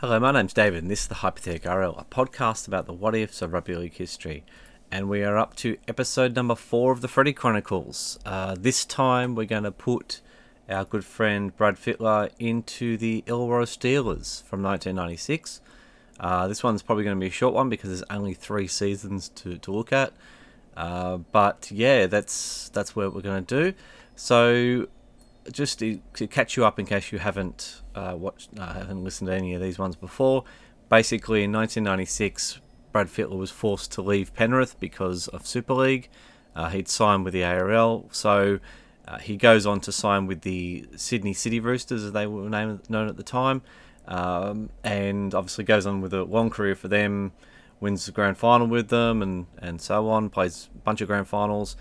Hello, my name's David, and this is the Hypothetical RL, a podcast about the what ifs of rugby league history. And we are up to episode number four of the Freddy Chronicles. Uh, this time we're going to put our good friend Brad Fittler into the Illawarra Steelers from 1996. Uh, this one's probably going to be a short one because there's only three seasons to, to look at. Uh, but yeah, that's that's what we're going to do. So just to, to, catch you up in case you haven't uh, watched, uh, haven't listened to any of these ones before. Basically, in 1996, Brad Fittler was forced to leave Penrith because of Super League. Uh, he'd signed with the ARL, so uh, he goes on to sign with the Sydney City Roosters, as they were named, known at the time, um, and obviously goes on with a long career for them. Wins the grand final with them, and, and so on. Plays a bunch of grand finals.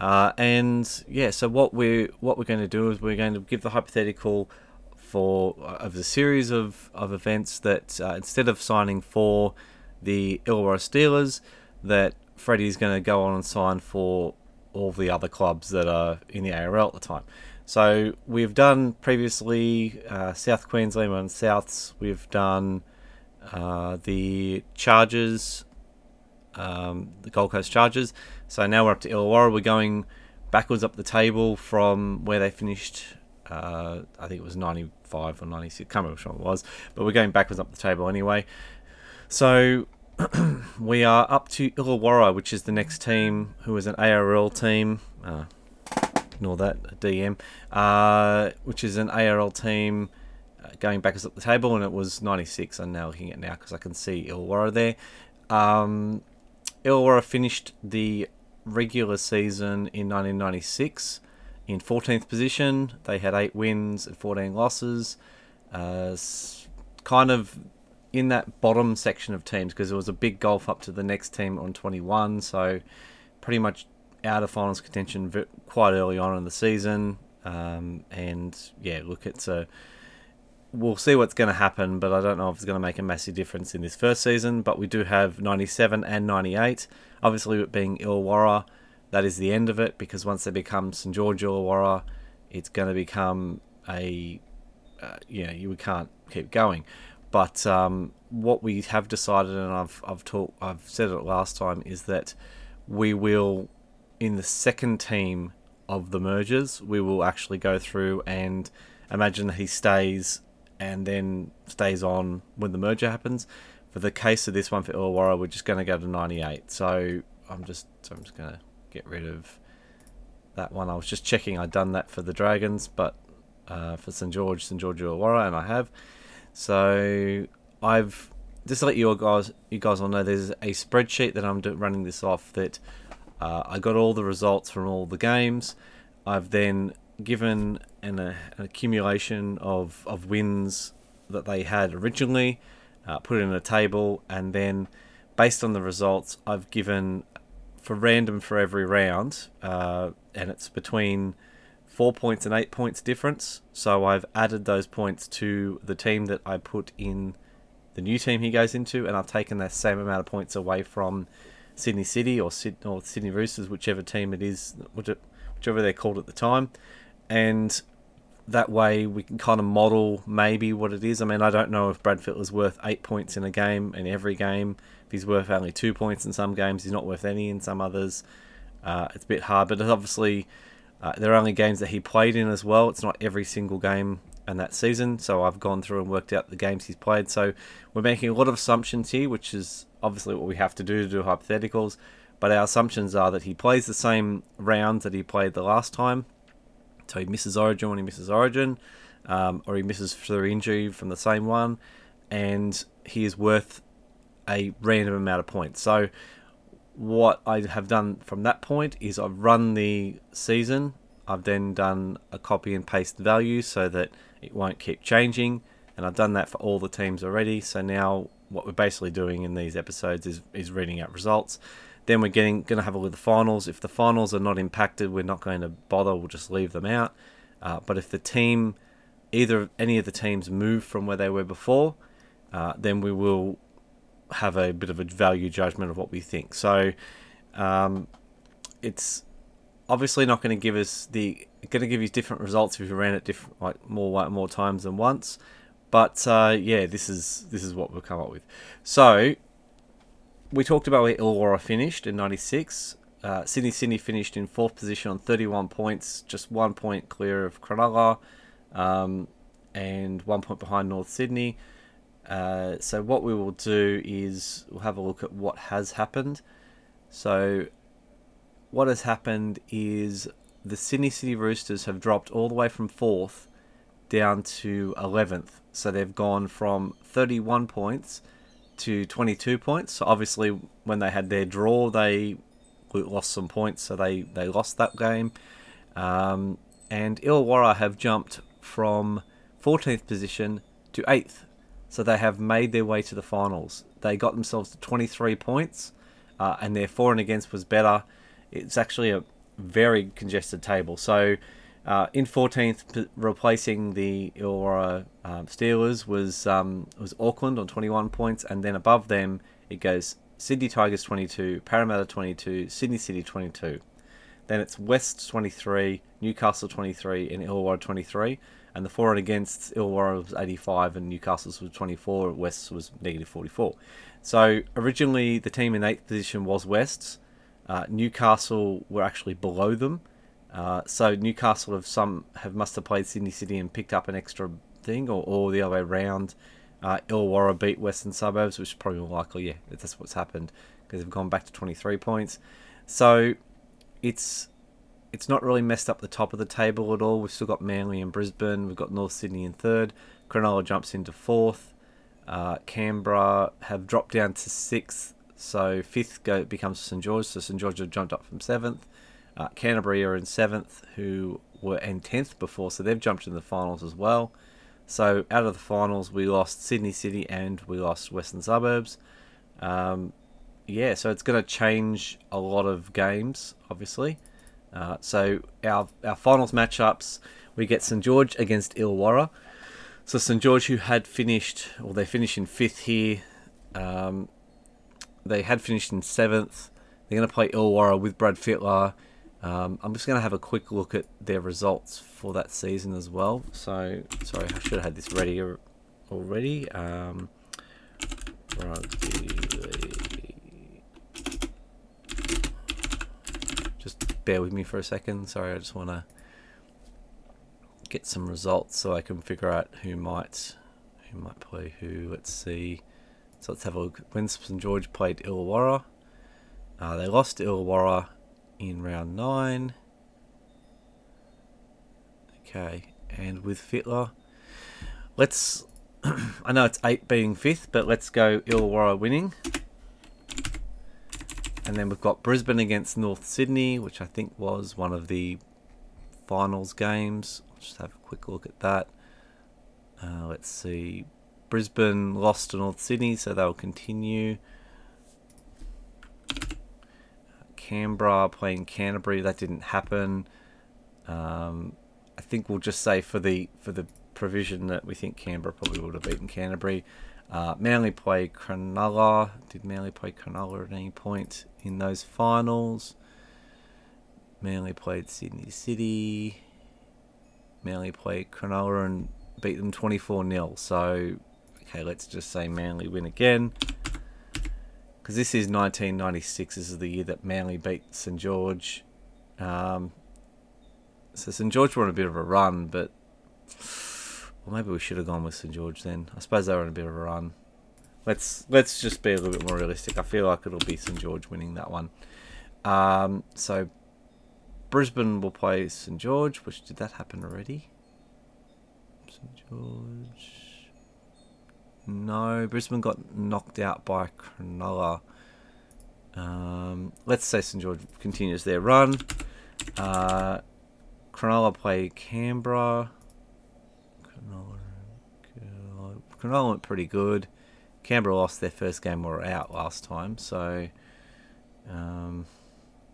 Uh, and yeah, so what we're what we're going to do is we're going to give the hypothetical for uh, of the series of, of events that uh, instead of signing for the Illawarra Steelers, that Freddy's going to go on and sign for all the other clubs that are in the ARL at the time. So we've done previously uh, South Queensland and Souths. We've done uh, the Chargers, um, the Gold Coast Chargers. So now we're up to Illawarra. We're going backwards up the table from where they finished. Uh, I think it was 95 or 96. Can't remember which one it was, but we're going backwards up the table anyway. So we are up to Illawarra, which is the next team, who is an ARL team. Uh, ignore that, DM, uh, which is an ARL team uh, going backwards up the table, and it was 96. I'm now looking at now because I can see Illawarra there. Um, Illawarra finished the regular season in 1996 in 14th position. They had eight wins and 14 losses. Uh, kind of in that bottom section of teams because there was a big gulf up to the next team on 21. So pretty much out of finals contention quite early on in the season. Um, and yeah, look, it's a we'll see what's going to happen, but I don't know if it's going to make a massive difference in this first season. But we do have 97 and 98. Obviously, it being Illawarra, that is the end of it because once they become St George Illawarra, it's going to become a uh, you know you can't keep going. But um, what we have decided, and I've I've talked I've said it last time, is that we will in the second team of the mergers, we will actually go through and imagine that he stays and then stays on when the merger happens. For the case of this one for Illawarra, we're just going to go to 98. So I'm just so I'm just going to get rid of that one. I was just checking I'd done that for the Dragons, but uh, for St George, St George Illawarra, and I have. So I've just to let you guys you guys all know there's a spreadsheet that I'm running this off that uh, I got all the results from all the games. I've then given an, uh, an accumulation of, of wins that they had originally, uh, put it in a table, and then based on the results, I've given for random for every round, uh, and it's between four points and eight points difference. So I've added those points to the team that I put in the new team he goes into, and I've taken that same amount of points away from Sydney City or, Sydney, or Sydney Roosters, whichever team it is, whichever they're called at the time and that way we can kind of model maybe what it is. I mean, I don't know if Brad Fittler's worth eight points in a game in every game. If he's worth only two points in some games, he's not worth any in some others. Uh, it's a bit hard, but obviously uh, there are only games that he played in as well. It's not every single game in that season. So I've gone through and worked out the games he's played. So we're making a lot of assumptions here, which is obviously what we have to do to do hypotheticals. But our assumptions are that he plays the same rounds that he played the last time so he misses Origin when he misses Origin, um, or he misses through injury from the same one, and he is worth a random amount of points. So what I have done from that point is I've run the season. I've then done a copy and paste value so that it won't keep changing, and I've done that for all the teams already. So now what we're basically doing in these episodes is is reading out results. Then we're getting going to have a look at the finals. If the finals are not impacted, we're not going to bother. We'll just leave them out. Uh, but if the team, either any of the teams move from where they were before, uh, then we will have a bit of a value judgment of what we think. So um, it's obviously not going to give us the going to give you different results if you ran it different like more more times than once. But uh, yeah, this is this is what we've come up with. So we talked about where Illawarra finished in '96. Uh, Sydney Sydney finished in fourth position on 31 points, just one point clear of Cronulla, um, and one point behind North Sydney. Uh, so what we will do is we'll have a look at what has happened. So what has happened is the Sydney City Roosters have dropped all the way from fourth down to 11th. So they've gone from 31 points to 22 points. So obviously, when they had their draw, they lost some points, so they, they lost that game. Um, and Illawarra have jumped from 14th position to 8th. So they have made their way to the finals. They got themselves to 23 points, uh, and their for and against was better. It's actually a very congested table. So uh, in 14th, replacing the Illawarra um, Steelers was um, was Auckland on 21 points, and then above them it goes Sydney Tigers 22, Parramatta 22, Sydney City 22. Then it's West 23, Newcastle 23, and Illawarra 23. And the for and against Illawarra was 85, and Newcastle's was 24. West's was negative 44. So originally the team in eighth position was West's. Uh, Newcastle were actually below them. Uh, so Newcastle have some have must have played Sydney City and picked up an extra thing, or, or the other way around. Uh, Illawarra beat Western Suburbs, which is probably more likely. Yeah, that's what's happened because they've gone back to 23 points. So it's it's not really messed up the top of the table at all. We've still got Manly and Brisbane. We've got North Sydney in third. Cronulla jumps into fourth. Uh, Canberra have dropped down to sixth. So fifth go, becomes St George. So St George have jumped up from seventh. Uh, Canterbury are in seventh, who were in tenth before, so they've jumped in the finals as well. So out of the finals, we lost Sydney City and we lost Western Suburbs. Um, yeah, so it's going to change a lot of games, obviously. Uh, so our our finals matchups, we get St George against Illawarra. So St George, who had finished, or they finished in fifth here, um, they had finished in seventh. They're going to play Illawarra with Brad Fittler. Um, I'm just going to have a quick look at their results for that season as well. So, sorry, I should have had this ready already. Um, Just bear with me for a second. Sorry, I just want to get some results so I can figure out who might who might play who. Let's see. So let's have a look. When St George played Illawarra, uh, they lost to Illawarra in round nine. Okay, and with Fittler, let's. I know it's eight being fifth, but let's go Illawarra winning. And then we've got Brisbane against North Sydney, which I think was one of the finals games. I'll just have a quick look at that. Uh, let's see. Brisbane lost to North Sydney, so they'll continue. Canberra playing Canterbury. That didn't happen. Um, I think we'll just say for the for the provision that we think Canberra probably would have beaten Canterbury. Uh, Manly played Cronulla. Did Manly play Cronulla at any point in those finals? Manly played Sydney City. Manly played Cronulla and beat them 24 0. So, okay, let's just say Manly win again because this is 1996. This is the year that Manly beat St George. Um, so St George were on a bit of a run, but well, maybe we should have gone with St George then. I suppose they were on a bit of a run. Let's let's just be a little bit more realistic. I feel like it'll be St George winning that one. Um, so Brisbane will play St George. Which did that happen already? St George. No, Brisbane got knocked out by Cronulla. Um, let's say St George continues their run. Uh, Cronulla play Canberra. Cronulla, Cronulla went pretty good. Canberra lost their first game or out last time, so um,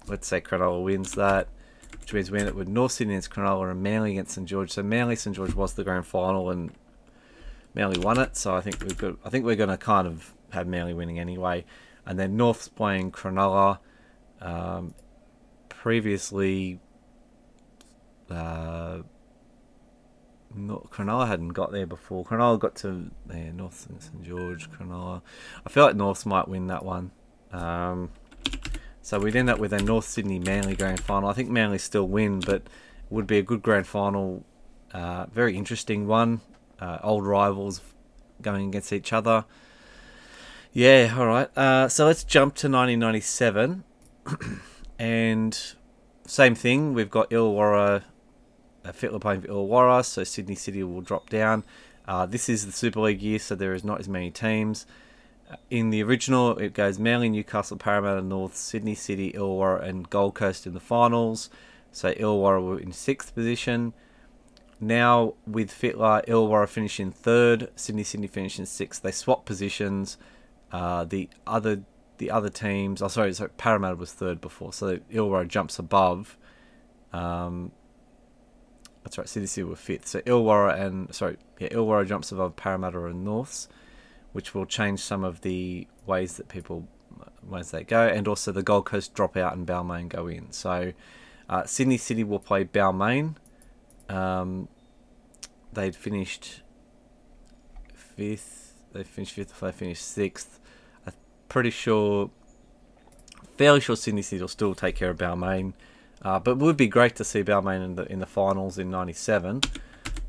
let's say Cronulla wins that, which means we end up with North Sydney against Cronulla and Manly against St George. So Manly St George was the grand final, and Manly won it, so I think we've got. I think we're going to kind of have Manly winning anyway. And then North's playing Cronulla. Um, previously, uh, Not, Cronulla hadn't got there before. Cronulla got to there, North and St George, Cronulla. I feel like North might win that one. Um, so we'd end up with a North Sydney Manly grand final. I think Manly still win, but would be a good grand final. Uh, very interesting one. Uh, old rivals going against each other. Yeah, all right. Uh, so let's jump to 1997. and same thing. We've got Illawarra, uh, Fittler playing for Illawarra, so Sydney City will drop down. Uh, this is the Super League year, so there is not as many teams. Uh, in the original, it goes Manly, Newcastle, Parramatta, North, Sydney City, Illawarra, and Gold Coast in the finals. So Illawarra were in sixth position. Now with Fittler, Illawarra finishing third, Sydney Sydney finishing sixth. They swap positions. Uh, the other the other teams, oh sorry, sorry, Parramatta was third before, so Illawarra jumps above. Um, that's right, Sydney City were fifth. So Illawarra and sorry, yeah, Illawarra jumps above Parramatta and Norths, which will change some of the ways that people ways they go, and also the Gold Coast drop out and Balmain go in. So uh, Sydney City will play Balmain. Um, they'd finished fifth. They finished fifth. They finished sixth. I'm pretty sure, fairly sure Sydney City will still take care of Balmain. Uh, but it would be great to see Balmain in the in the finals in '97.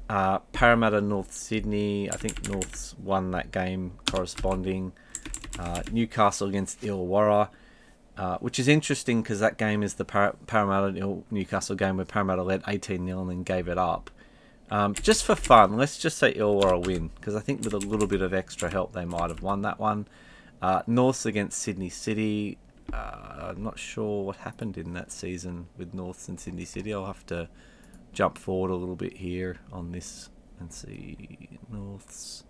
Uh, Parramatta North Sydney. I think North's won that game corresponding. Uh, Newcastle against Illawarra, uh, which is interesting because that game is the Par- Parramatta Newcastle game where Parramatta led 18 0 and then gave it up. Um, just for fun, let's just say Illawarra win because I think with a little bit of extra help they might have won that one. Uh, North against Sydney City. Uh, I'm not sure what happened in that season with North and Sydney City. I'll have to jump forward a little bit here on this and see North's.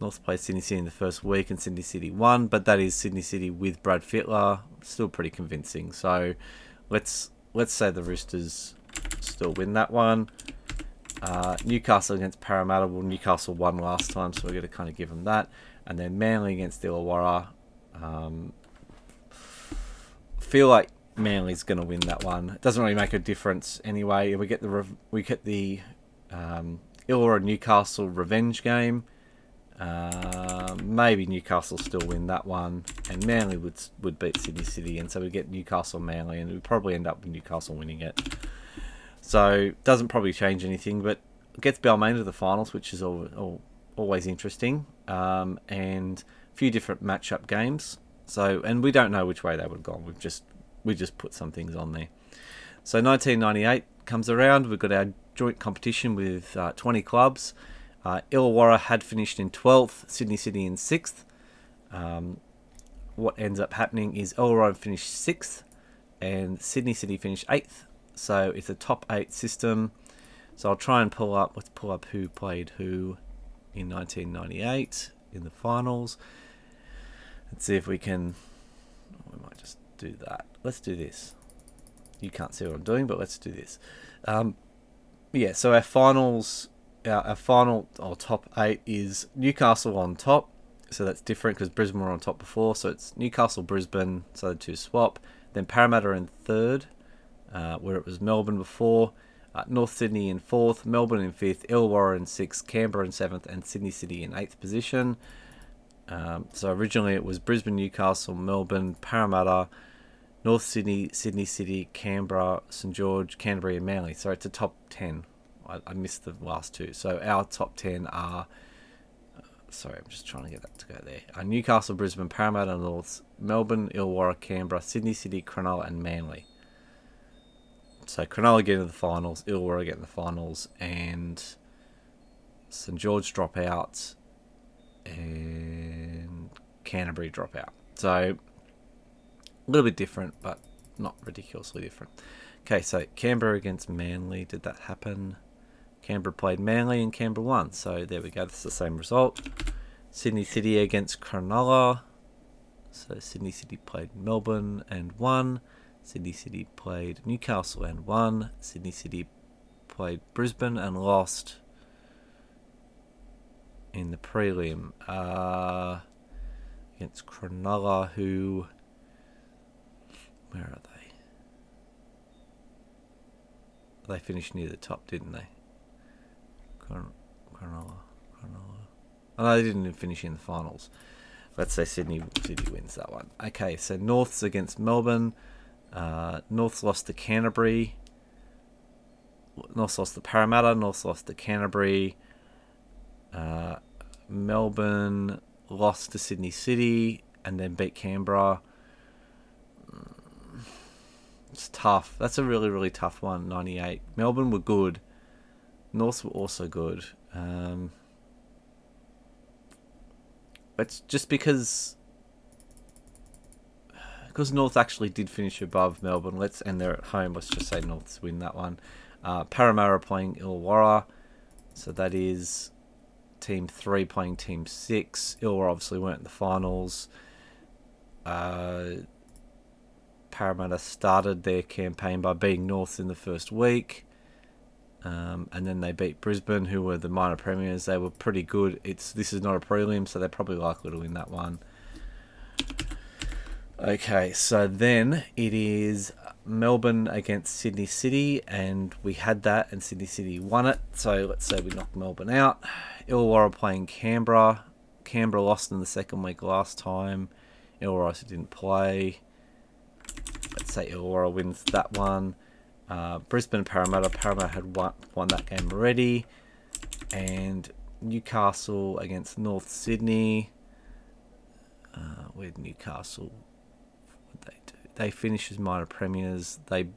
North played Sydney City in the first week and Sydney City won, but that is Sydney City with Brad Fittler, still pretty convincing. So let's let's say the Roosters still win that one. Uh, Newcastle against Parramatta. Well, Newcastle won last time, so we're going to kind of give them that. And then Manly against Illawarra. Um, feel like Manly's going to win that one. It doesn't really make a difference anyway. We get the we get the um, Illawarra Newcastle revenge game. Uh, maybe Newcastle still win that one, and Manly would would beat Sydney City, and so we get Newcastle Manly, and we probably end up with Newcastle winning it. So doesn't probably change anything, but gets Balmain to the finals, which is all, all, always interesting, um, and a few different matchup games. So and we don't know which way they would have gone. We've just we just put some things on there. So 1998 comes around. We've got our joint competition with uh, 20 clubs. Uh, Illawarra had finished in 12th, Sydney City in 6th. Um, what ends up happening is Illawarra finished 6th and Sydney City finished 8th. So it's a top 8 system. So I'll try and pull up, let's pull up who played who in 1998 in the finals. Let's see if we can, we might just do that. Let's do this. You can't see what I'm doing, but let's do this. Um, yeah, so our finals our, our final or top eight is Newcastle on top. So that's different because Brisbane were on top before. So it's Newcastle, Brisbane, so the two swap. Then Parramatta in third, uh, where it was Melbourne before. Uh, North Sydney in fourth, Melbourne in fifth, Illawarra in sixth, Canberra in seventh, and Sydney City in eighth position. Um, so originally it was Brisbane, Newcastle, Melbourne, Parramatta, North Sydney, Sydney City, Canberra, St George, Canterbury, and Manly. So it's a top ten I, I missed the last two. So our top 10 are. Sorry, I'm just trying to get that to go there. Uh, Newcastle, Brisbane, Parramatta North, Melbourne, Illawarra, Canberra, Sydney City, Cronulla, and Manly. So Cronulla get into the finals, Illawarra get in the finals, and St George drop out, and Canterbury drop out. So a little bit different, but not ridiculously different. Okay, so Canberra against Manly, did that happen? Canberra played Manly and Canberra won. So there we go. That's the same result. Sydney City against Cronulla. So Sydney City played Melbourne and won. Sydney City played Newcastle and won. Sydney City played Brisbane and lost in the prelim uh, against Cronulla, who. Where are they? They finished near the top, didn't they? Cronulla. Cronulla. Oh, they didn't finish in the finals. Let's say Sydney Sydney wins that one. Okay, so North's against Melbourne. Uh, North's lost to Canterbury. North lost to Parramatta. North lost to Canterbury. Uh, Melbourne lost to Sydney City and then beat Canberra. Mm, it's tough. That's a really, really tough one. 98. Melbourne were good. North were also good. Um, just because because North actually did finish above Melbourne. Let's and they're at home. Let's just say North's win that one. Uh, Parramatta playing Illawarra, so that is team three playing team six. Illawarra obviously weren't in the finals. Uh, Parramatta started their campaign by beating North in the first week. Um, and then they beat Brisbane, who were the minor premiers. They were pretty good. It's this is not a prelim, so they're probably likely to win that one. Okay, so then it is Melbourne against Sydney City, and we had that, and Sydney City won it. So let's say we knocked Melbourne out. Illawarra playing Canberra. Canberra lost in the second week last time. Illawarra didn't play. Let's say Illawarra wins that one. Uh, Brisbane Parramatta. Parramatta had won, won that game already. And Newcastle against North Sydney. Uh, where Newcastle? They do? They finished as minor premiers. They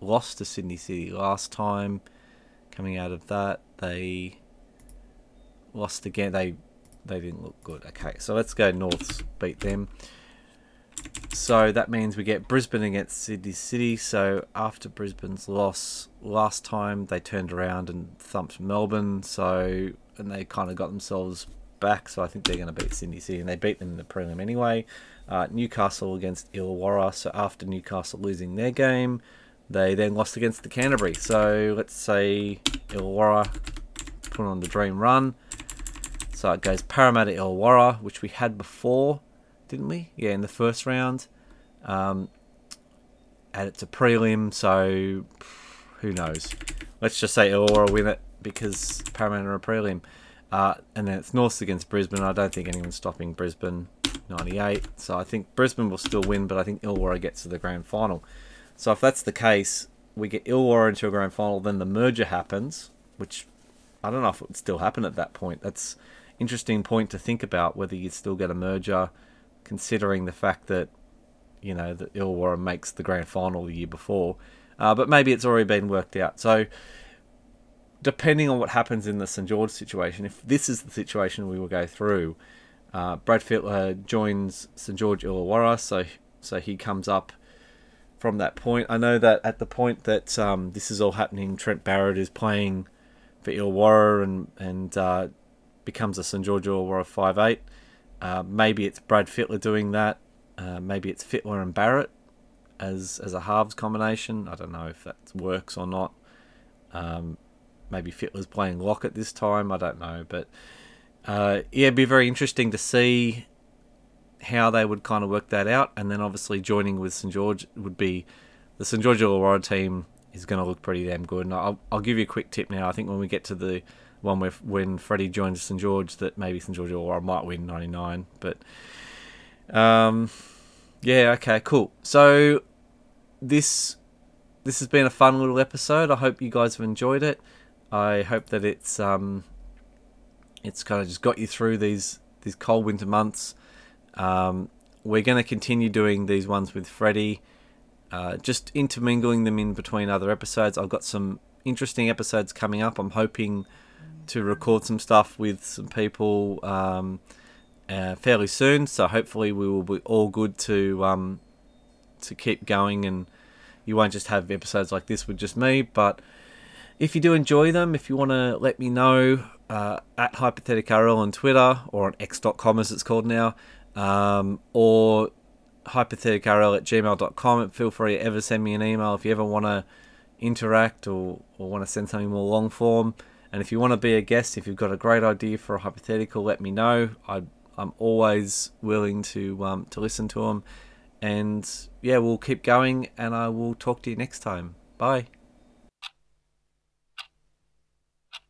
lost to Sydney City last time. Coming out of that, they lost again. They they didn't look good. Okay, so let's go Norths beat them. So that means we get Brisbane against Sydney City. So after Brisbane's loss last time, they turned around and thumped Melbourne. So and they kind of got themselves back. So I think they're going to beat Sydney City, and they beat them in the prelim anyway. Uh, Newcastle against Illawarra. So after Newcastle losing their game, they then lost against the Canterbury. So let's say Illawarra put on the dream run. So it goes Parramatta Illawarra, which we had before didn't we? Yeah, in the first round. Um, and it's a prelim, so who knows? Let's just say Illawarra win it because Parramatta are a prelim. Uh, and then it's North against Brisbane. I don't think anyone's stopping Brisbane 98. So I think Brisbane will still win, but I think Illawarra gets to the grand final. So if that's the case, we get Illawarra into a grand final, then the merger happens, which I don't know if it would still happen at that point. That's interesting point to think about whether you'd still get a merger considering the fact that you know that Illawarra makes the grand final the year before. Uh, but maybe it's already been worked out. So depending on what happens in the St George situation, if this is the situation we will go through, uh, Brad Fittler joins St George Illawarra, so so he comes up from that point. I know that at the point that um, this is all happening, Trent Barrett is playing for Illawarra and and uh, becomes a St George Illawarra five eight. Uh, maybe it's Brad Fittler doing that. Uh, maybe it's Fittler and Barrett as as a halves combination. I don't know if that works or not. Um, maybe Fittler's playing lock at this time. I don't know, but uh, yeah, it'd be very interesting to see how they would kind of work that out. And then obviously joining with St George would be the St George Illawarra team is going to look pretty damn good. And I'll I'll give you a quick tip now. I think when we get to the one where when Freddy joins St George that maybe St George or I might win 99 but um yeah okay cool. So this this has been a fun little episode. I hope you guys have enjoyed it. I hope that it's um it's kind of just got you through these these cold winter months. Um we're going to continue doing these ones with Freddy uh, just intermingling them in between other episodes. I've got some interesting episodes coming up. I'm hoping to record some stuff with some people um, uh, fairly soon. So hopefully we will be all good to um, to keep going, and you won't just have episodes like this with just me. But if you do enjoy them, if you want to let me know uh, at hypotheticrl on Twitter or on x.com as it's called now, um, or hypotheticrl at gmail.com. Feel free to ever send me an email if you ever want to interact or, or want to send something more long form. And if you want to be a guest, if you've got a great idea for a hypothetical, let me know. I, I'm always willing to um, to listen to them. And yeah, we'll keep going, and I will talk to you next time. Bye.